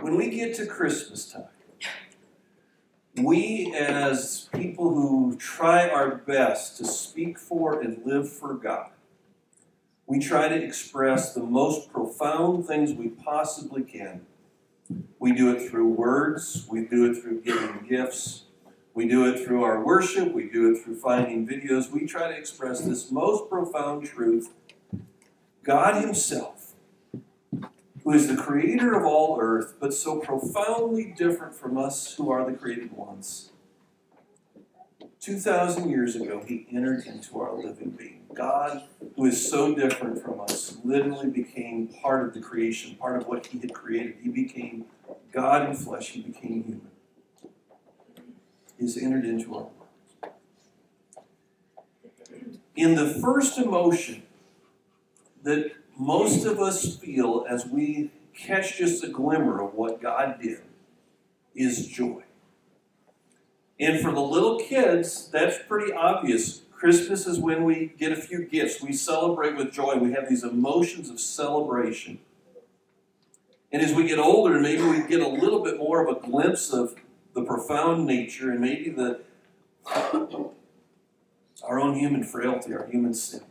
when we get to Christmas time, we as people who try our best to speak for and live for God, we try to express the most profound things we possibly can. We do it through words, we do it through giving gifts, we do it through our worship, we do it through finding videos. We try to express this most profound truth God Himself, who is the creator of all earth, but so profoundly different from us who are the created ones. 2,000 years ago, He entered into our living being. God, who is so different from us, literally became part of the creation, part of what He had created. He became God in flesh, He became human. He's entered into our world. In the first emotion that most of us feel as we catch just a glimmer of what God did is joy. And for the little kids, that's pretty obvious. Christmas is when we get a few gifts. We celebrate with joy. We have these emotions of celebration. And as we get older, maybe we get a little bit more of a glimpse of the profound nature and maybe the our own human frailty, our human sin.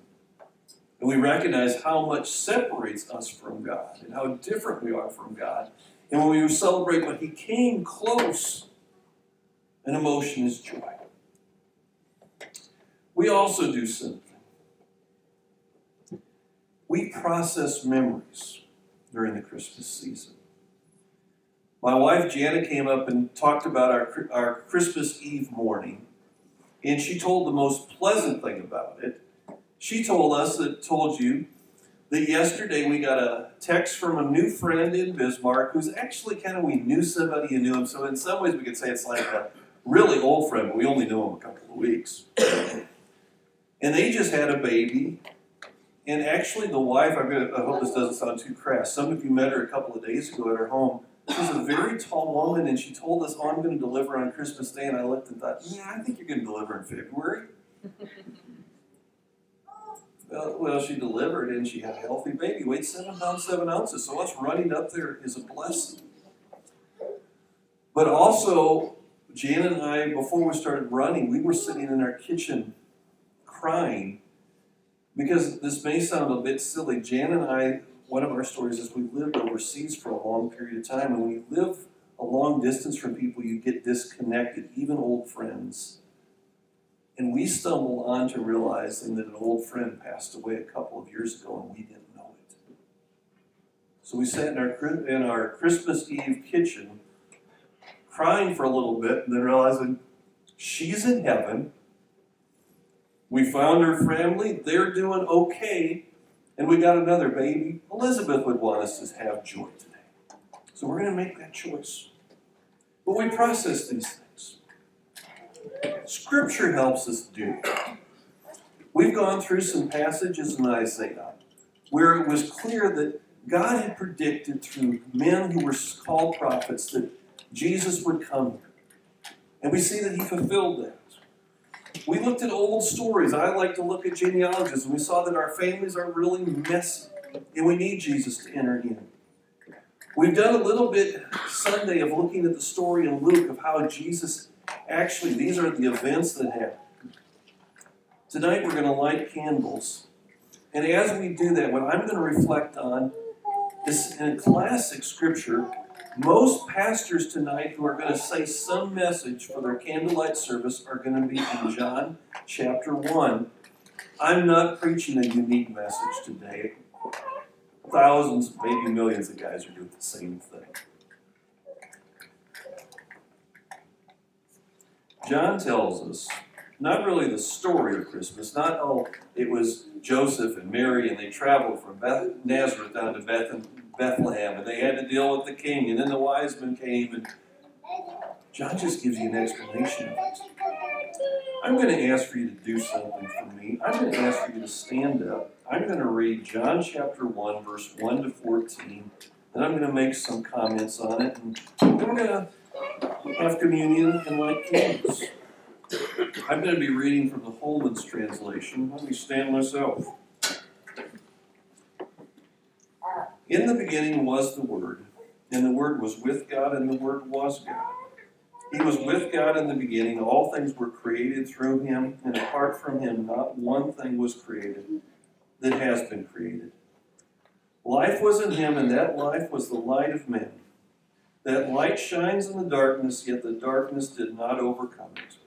And we recognize how much separates us from God and how different we are from God. And when we celebrate when He came close, an emotion is joy. We also do something. We process memories during the Christmas season. My wife Jana came up and talked about our, our Christmas Eve morning, and she told the most pleasant thing about it. She told us that told you that yesterday we got a text from a new friend in Bismarck who's actually kind of we knew somebody who knew him. So in some ways we could say it's like a really old friend, but we only knew him a couple of weeks. And they just had a baby. And actually, the wife, I'm gonna, I hope this doesn't sound too crass. Some of you met her a couple of days ago at her home. She's a very tall woman, and she told us, Oh, I'm going to deliver on Christmas Day. And I looked and thought, Yeah, I think you're going to deliver in February. well, well, she delivered, and she had a healthy baby. Weighed seven pounds, seven ounces. So us running up there is a blessing. But also, Jan and I, before we started running, we were sitting in our kitchen crying because this may sound a bit silly. Jan and I, one of our stories is we lived overseas for a long period of time, and when you live a long distance from people, you get disconnected, even old friends. And we stumble on to realizing that an old friend passed away a couple of years ago, and we didn't know it. So we sat in our in our Christmas Eve kitchen, crying for a little bit, and then realizing she's in heaven we found her family, they're doing okay, and we got another baby. Elizabeth would want us to have joy today. So we're going to make that choice. But we process these things. Scripture helps us do that. We've gone through some passages in Isaiah where it was clear that God had predicted through men who were called prophets that Jesus would come. And we see that he fulfilled that. We looked at old stories. I like to look at genealogies, and we saw that our families are really messy, and we need Jesus to enter in. We've done a little bit Sunday of looking at the story in Luke of how Jesus actually, these are the events that happened. Tonight we're going to light candles. And as we do that, what I'm going to reflect on is in a classic scripture most pastors tonight who are going to say some message for their candlelight service are going to be in John chapter 1. I'm not preaching a unique message today. Thousands, maybe millions of guys are doing the same thing. John tells us not really the story of Christmas, not oh, it was Joseph and Mary and they traveled from Beth, Nazareth down to Beth, Bethlehem, and they had to deal with the king, and then the wise men came, and John just gives you an explanation of it. I'm going to ask for you to do something for me. I'm going to ask for you to stand up. I'm going to read John chapter 1, verse 1 to 14, and I'm going to make some comments on it, and we're going to have communion and light candles. I'm going to be reading from the Holman's translation. Let me stand myself. In the beginning was the Word, and the Word was with God, and the Word was God. He was with God in the beginning. All things were created through him, and apart from him, not one thing was created that has been created. Life was in him, and that life was the light of men. That light shines in the darkness, yet the darkness did not overcome it.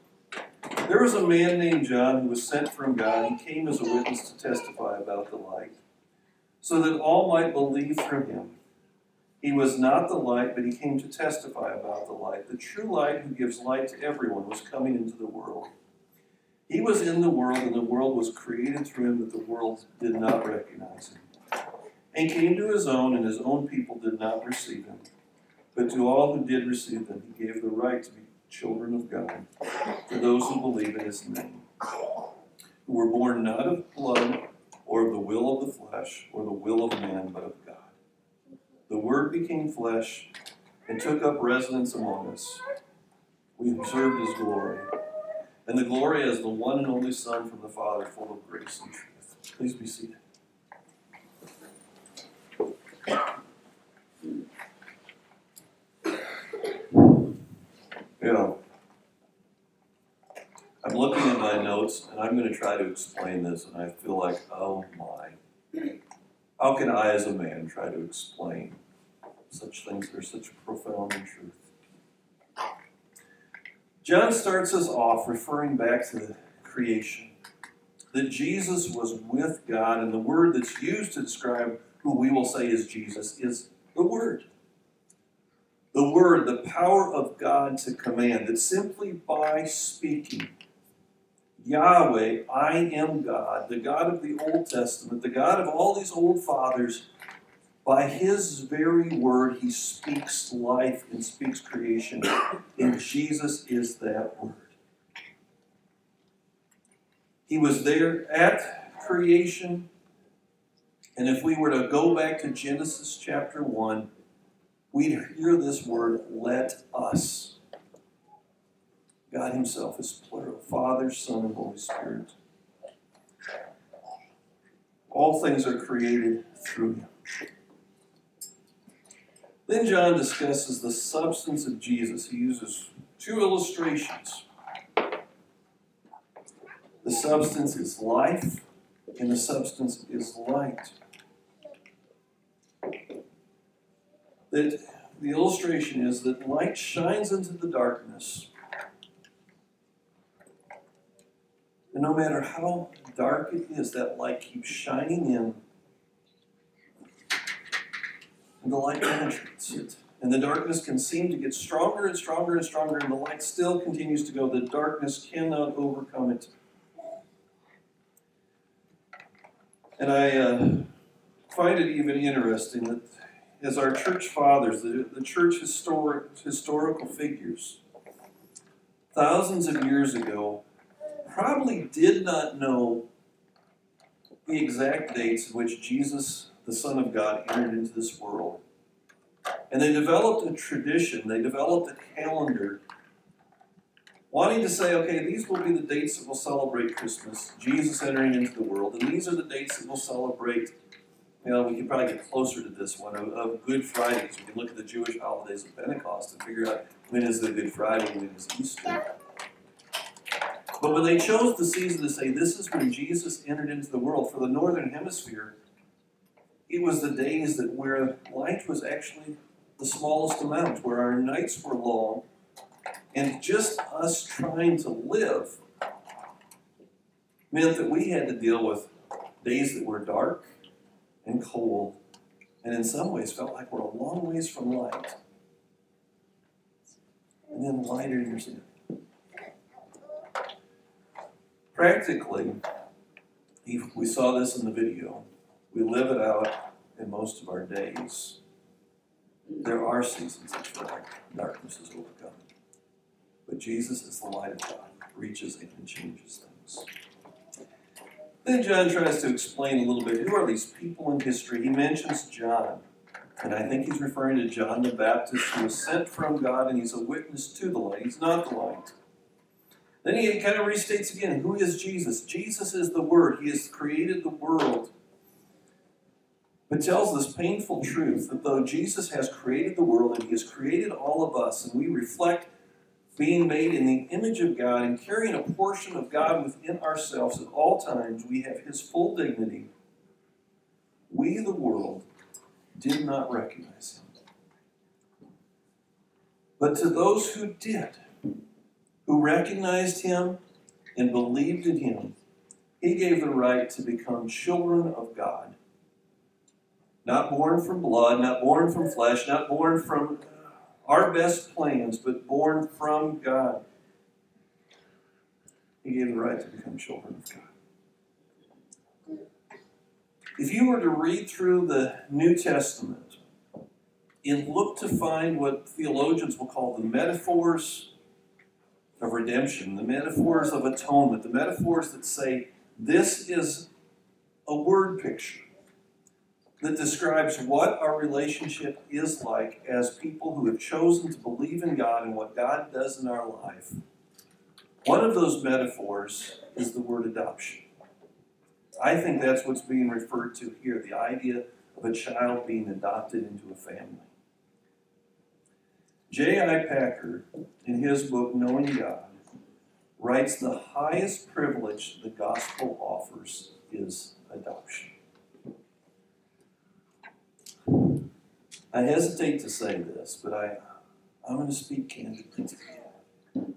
There was a man named John who was sent from God. He came as a witness to testify about the light, so that all might believe through him. He was not the light, but he came to testify about the light. The true light who gives light to everyone was coming into the world. He was in the world, and the world was created through him, but the world did not recognize him. And came to his own, and his own people did not receive him. But to all who did receive them, he gave the right to be children of God, to those who believe in his name, who were born not of blood, or of the will of the flesh, or the will of man, but of God. The Word became flesh and took up residence among us. We observed his glory, and the glory as the one and only Son from the Father, full of grace and truth. Please be seated. Yeah. I'm looking at my notes and I'm going to try to explain this, and I feel like, oh my. How can I, as a man, try to explain such things that are such profound truth? John starts us off referring back to the creation. That Jesus was with God, and the word that's used to describe who we will say is Jesus is the Word. The Word, the power of God to command, that simply by speaking, Yahweh, I am God, the God of the Old Testament, the God of all these old fathers, by his very word, he speaks life and speaks creation. And Jesus is that word. He was there at creation. And if we were to go back to Genesis chapter 1, we'd hear this word, let us. God Himself is plural Father, Son, and Holy Spirit. All things are created through Him. Then John discusses the substance of Jesus. He uses two illustrations. The substance is life, and the substance is light. That the illustration is that light shines into the darkness And no matter how dark it is, that light keeps shining in. And the light penetrates it. And the darkness can seem to get stronger and stronger and stronger, and the light still continues to go. The darkness cannot overcome it. And I uh, find it even interesting that as our church fathers, the, the church historic, historical figures, thousands of years ago, probably did not know the exact dates in which Jesus, the Son of God, entered into this world. And they developed a tradition, they developed a calendar, wanting to say, okay, these will be the dates that we'll celebrate Christmas, Jesus entering into the world, and these are the dates that we'll celebrate. You know, we could probably get closer to this one of, of Good Fridays. We can look at the Jewish holidays of Pentecost and figure out when is the Good Friday and when is Easter. But when they chose the season to say this is when Jesus entered into the world for the northern hemisphere, it was the days that where light was actually the smallest amount, where our nights were long, and just us trying to live meant that we had to deal with days that were dark and cold, and in some ways felt like we're a long ways from light. And then lighter years in. Practically, we saw this in the video, we live it out in most of our days. There are seasons feel like darkness is overcome. But Jesus is the light of God, reaches in and changes things. Then John tries to explain a little bit who are these people in history. He mentions John. And I think he's referring to John the Baptist, who was sent from God and he's a witness to the light. He's not the light. Then he kind of restates again who is Jesus? Jesus is the Word. He has created the world. but tells this painful truth that though Jesus has created the world and he has created all of us, and we reflect being made in the image of God and carrying a portion of God within ourselves at all times, we have his full dignity. We, the world, did not recognize him. But to those who did, who recognized him and believed in him, he gave the right to become children of God. Not born from blood, not born from flesh, not born from our best plans, but born from God. He gave the right to become children of God. If you were to read through the New Testament and look to find what theologians will call the metaphors of redemption, the metaphors of atonement, the metaphors that say this is a word picture that describes what our relationship is like as people who have chosen to believe in God and what God does in our life. One of those metaphors is the word adoption. I think that's what's being referred to here the idea of a child being adopted into a family. J.I. Packer, in his book Knowing God, writes the highest privilege the gospel offers is adoption. I hesitate to say this, but I, I'm going to speak candidly to you.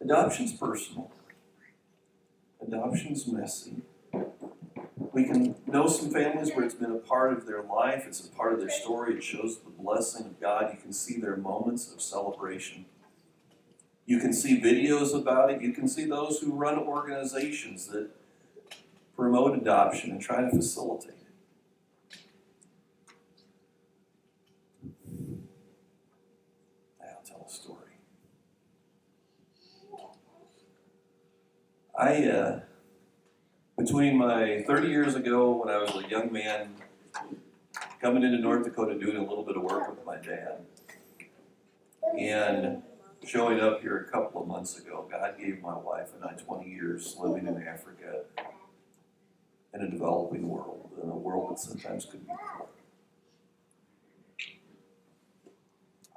Adoption's personal. Adoption's messy. We can know some families where it's been a part of their life, it's a part of their story, it shows the blessing of God. You can see their moments of celebration. You can see videos about it. You can see those who run organizations that promote adoption and try to facilitate it. I'll tell a story. I, uh, between my 30 years ago when I was a young man coming into North Dakota doing a little bit of work with my dad, and showing up here a couple of months ago, God gave my wife and I 20 years living in Africa in a developing world, in a world that sometimes could be poor.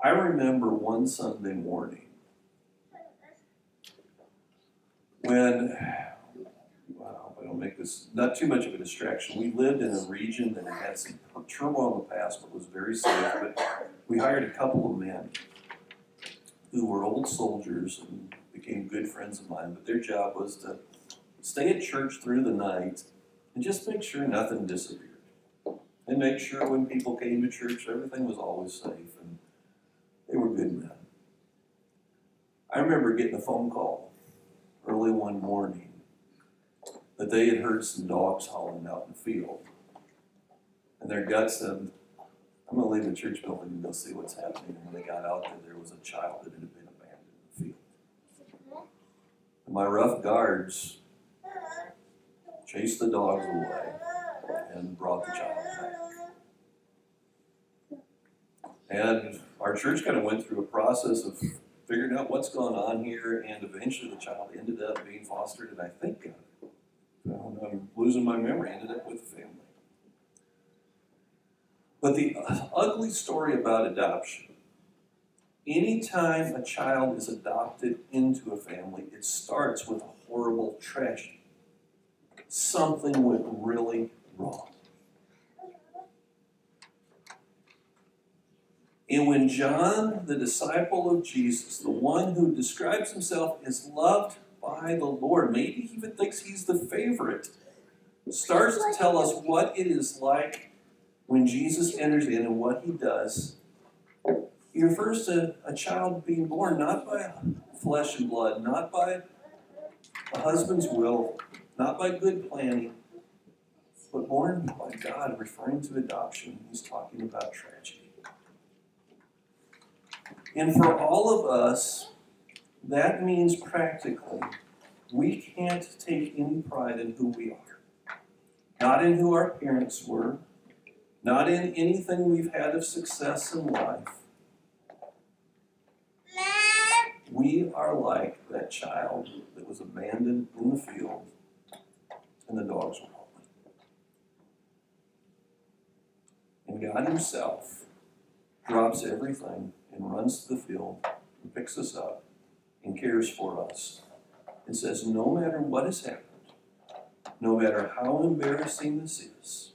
I remember one Sunday morning when, well, I don't make this not too much of a distraction. We lived in a region that had some turmoil in the past, but was very safe. But we hired a couple of men who were old soldiers and became good friends of mine. But their job was to stay at church through the night and just make sure nothing disappeared. And make sure when people came to church, everything was always safe and they were good men. I remember getting a phone call early one morning that they had heard some dogs howling out in the field. And their gut said, I'm going to leave the church building and go see what's happening. And when they got out there, there was a child that had been abandoned in the field. And my rough guards chased the dogs away, and brought the child back. And our church kind of went through a process of figuring out what's going on here, and eventually the child ended up being fostered, and I think, uh, well, I'm losing my memory, ended up with the family. But the uh, ugly story about adoption anytime a child is adopted into a family, it starts with a horrible tragedy something went really wrong. And when John, the disciple of Jesus, the one who describes himself as loved by the Lord, maybe he even thinks he's the favorite, starts to tell us what it is like when Jesus enters in and what he does. He refers to a child being born not by flesh and blood, not by a husband's will, not by good planning, but born by God, referring to adoption. He's talking about tragedy. And for all of us, that means practically, we can't take any pride in who we are. Not in who our parents were, not in anything we've had of success in life. We are like that child that was abandoned in the field and the dogs were home, And God Himself drops everything and runs to the field and picks us up and cares for us and says, no matter what has happened, no matter how embarrassing this is,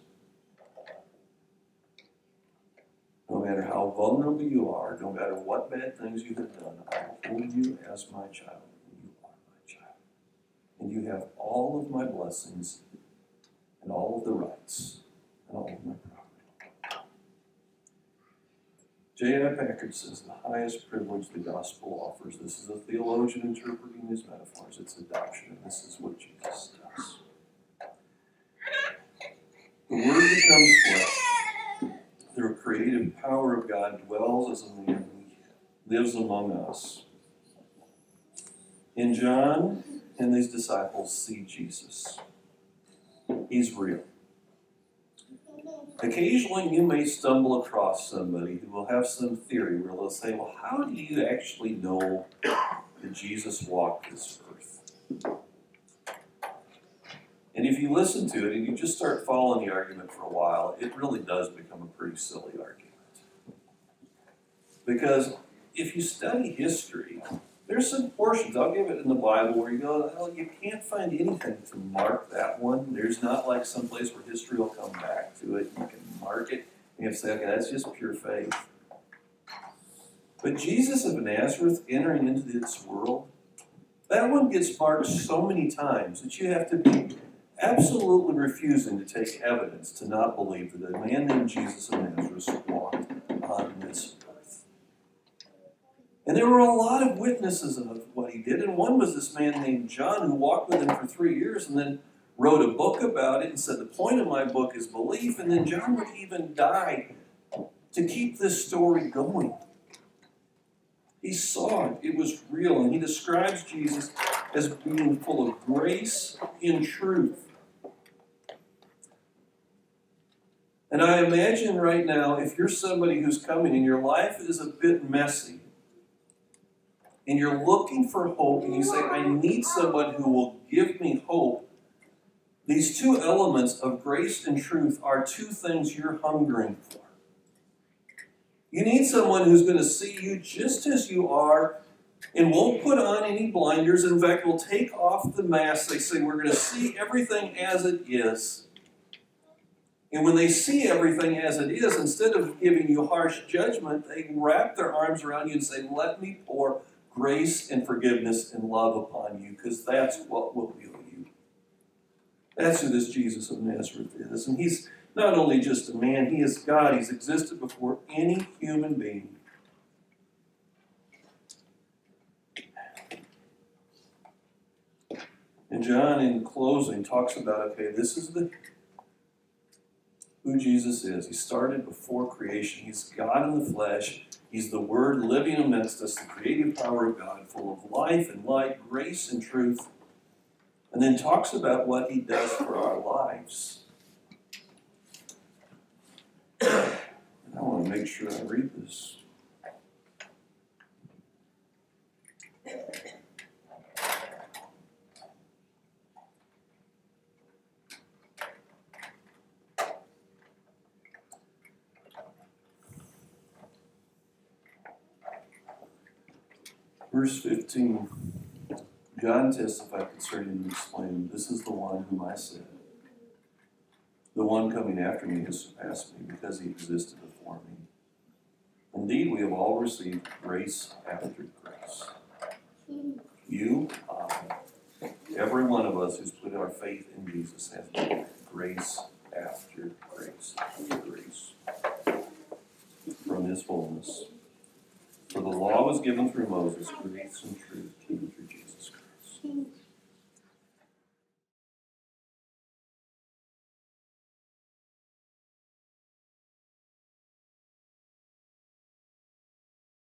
no matter how vulnerable you are, no matter what bad things you have done, I will hold you as my child. You are my child. And you have all of my blessings and all of the rights and all of my property. J.I. Packer says the highest privilege the gospel offers. This is a theologian interpreting these metaphors. It's adoption, and this is what Jesus does. The Word becomes flesh. The creative power of God dwells as a man. Lives among us. And John and these disciples see Jesus. He's real. Occasionally, you may stumble across somebody who will have some theory where they'll say, Well, how do you actually know that Jesus walked this earth? And if you listen to it and you just start following the argument for a while, it really does become a pretty silly argument. Because if you study history, there's some portions, I'll give it in the Bible, where you go, you can't find anything to mark that one. There's not like some place where history will come back to it. You can mark it. You can say, okay, that's just pure faith. But Jesus of Nazareth entering into this world, that one gets marked so many times that you have to be absolutely refusing to take evidence to not believe that a man named Jesus of Nazareth walked on this and there were a lot of witnesses of what he did, and one was this man named John who walked with him for three years and then wrote a book about it and said, The point of my book is belief. And then John would even die to keep this story going. He saw it, it was real, and he describes Jesus as being full of grace and truth. And I imagine right now, if you're somebody who's coming and your life is a bit messy, and you're looking for hope, and you say, I need someone who will give me hope, these two elements of grace and truth are two things you're hungering for. You need someone who's going to see you just as you are and won't put on any blinders. In fact, will take off the mask. They say, We're going to see everything as it is. And when they see everything as it is, instead of giving you harsh judgment, they wrap their arms around you and say, Let me pour grace and forgiveness and love upon you, because that's what will heal you. That's who this Jesus of Nazareth is. And he's not only just a man, he is God. He's existed before any human being. And John, in closing, talks about okay, this is the who Jesus is. He started before creation. He's God in the flesh. He's the Word living amidst us, the creative power of God, full of life and light, grace and truth. And then talks about what He does for our lives. And I want to make sure I read this. Verse 15 John testified concerning and explained, This is the one whom I said. The one coming after me has surpassed me because he existed before me. Indeed, we have all received grace after grace. You, I, every one of us who's put our faith in Jesus has grace after grace after grace from his fullness. For the law was given through Moses, grace and truth